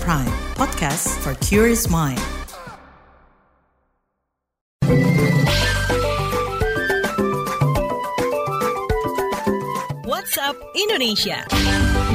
Prime, podcast for curious mind. WhatsApp Indonesia.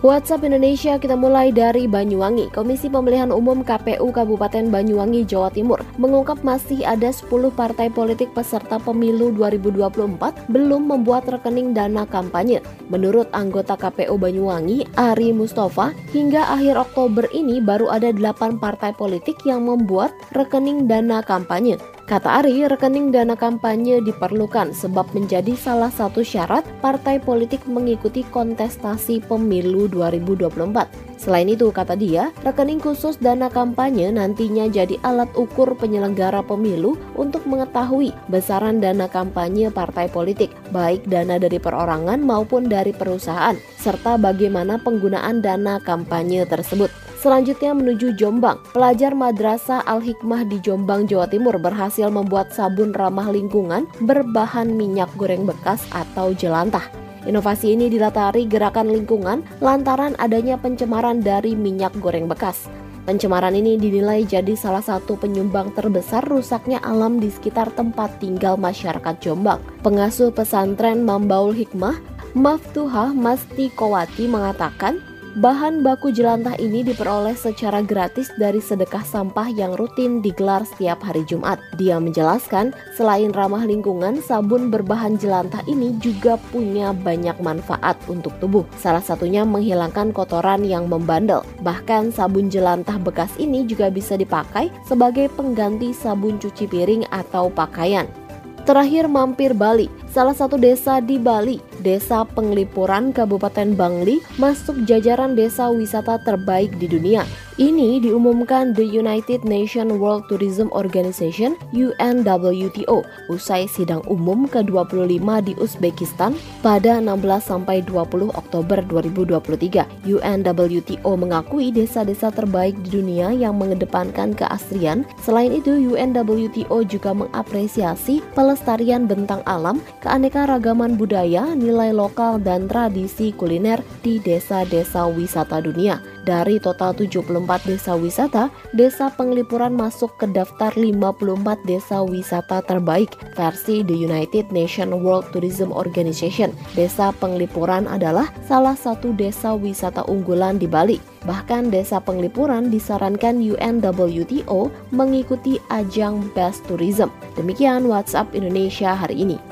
WhatsApp Indonesia kita mulai dari Banyuwangi. Komisi Pemilihan Umum KPU Kabupaten Banyuwangi, Jawa Timur mengungkap masih ada 10 partai politik peserta pemilu 2024 belum membuat rekening dana kampanye. Menurut anggota KPU Banyuwangi, Ari Mustafa, hingga akhir Oktober ini baru ada 8 partai politik yang membuat rekening dana kampanye. Kata Ari, rekening dana kampanye diperlukan sebab menjadi salah satu syarat partai politik mengikuti kontestasi pemilu 2024. Selain itu, kata dia, rekening khusus dana kampanye nantinya jadi alat ukur penyelenggara pemilu untuk mengetahui besaran dana kampanye partai politik, baik dana dari perorangan maupun dari perusahaan, serta bagaimana penggunaan dana kampanye tersebut. Selanjutnya menuju Jombang. Pelajar Madrasah Al-Hikmah di Jombang, Jawa Timur berhasil membuat sabun ramah lingkungan berbahan minyak goreng bekas atau jelantah. Inovasi ini dilatari gerakan lingkungan lantaran adanya pencemaran dari minyak goreng bekas. Pencemaran ini dinilai jadi salah satu penyumbang terbesar rusaknya alam di sekitar tempat tinggal masyarakat Jombang. Pengasuh pesantren Mambaul Hikmah, Maftuhah Mastikowati mengatakan, Bahan baku jelantah ini diperoleh secara gratis dari sedekah sampah yang rutin digelar setiap hari Jumat. Dia menjelaskan, selain ramah lingkungan, sabun berbahan jelantah ini juga punya banyak manfaat untuk tubuh. Salah satunya menghilangkan kotoran yang membandel. Bahkan sabun jelantah bekas ini juga bisa dipakai sebagai pengganti sabun cuci piring atau pakaian. Terakhir mampir Bali, salah satu desa di Bali, Desa Penglipuran Kabupaten Bangli masuk jajaran desa wisata terbaik di dunia. Ini diumumkan The United Nations World Tourism Organization UNWTO usai sidang umum ke-25 di Uzbekistan pada 16 sampai 20 Oktober 2023. UNWTO mengakui desa-desa terbaik di dunia yang mengedepankan keasrian. Selain itu, UNWTO juga mengapresiasi pelestarian bentang alam, keanekaragaman budaya, nilai lokal dan tradisi kuliner di desa-desa wisata dunia. Dari total 74 desa wisata, Desa Penglipuran masuk ke daftar 54 desa wisata terbaik versi The United Nations World Tourism Organization. Desa Penglipuran adalah salah satu desa wisata unggulan di Bali. Bahkan desa Penglipuran disarankan UNWTO mengikuti ajang Best Tourism. Demikian WhatsApp Indonesia hari ini.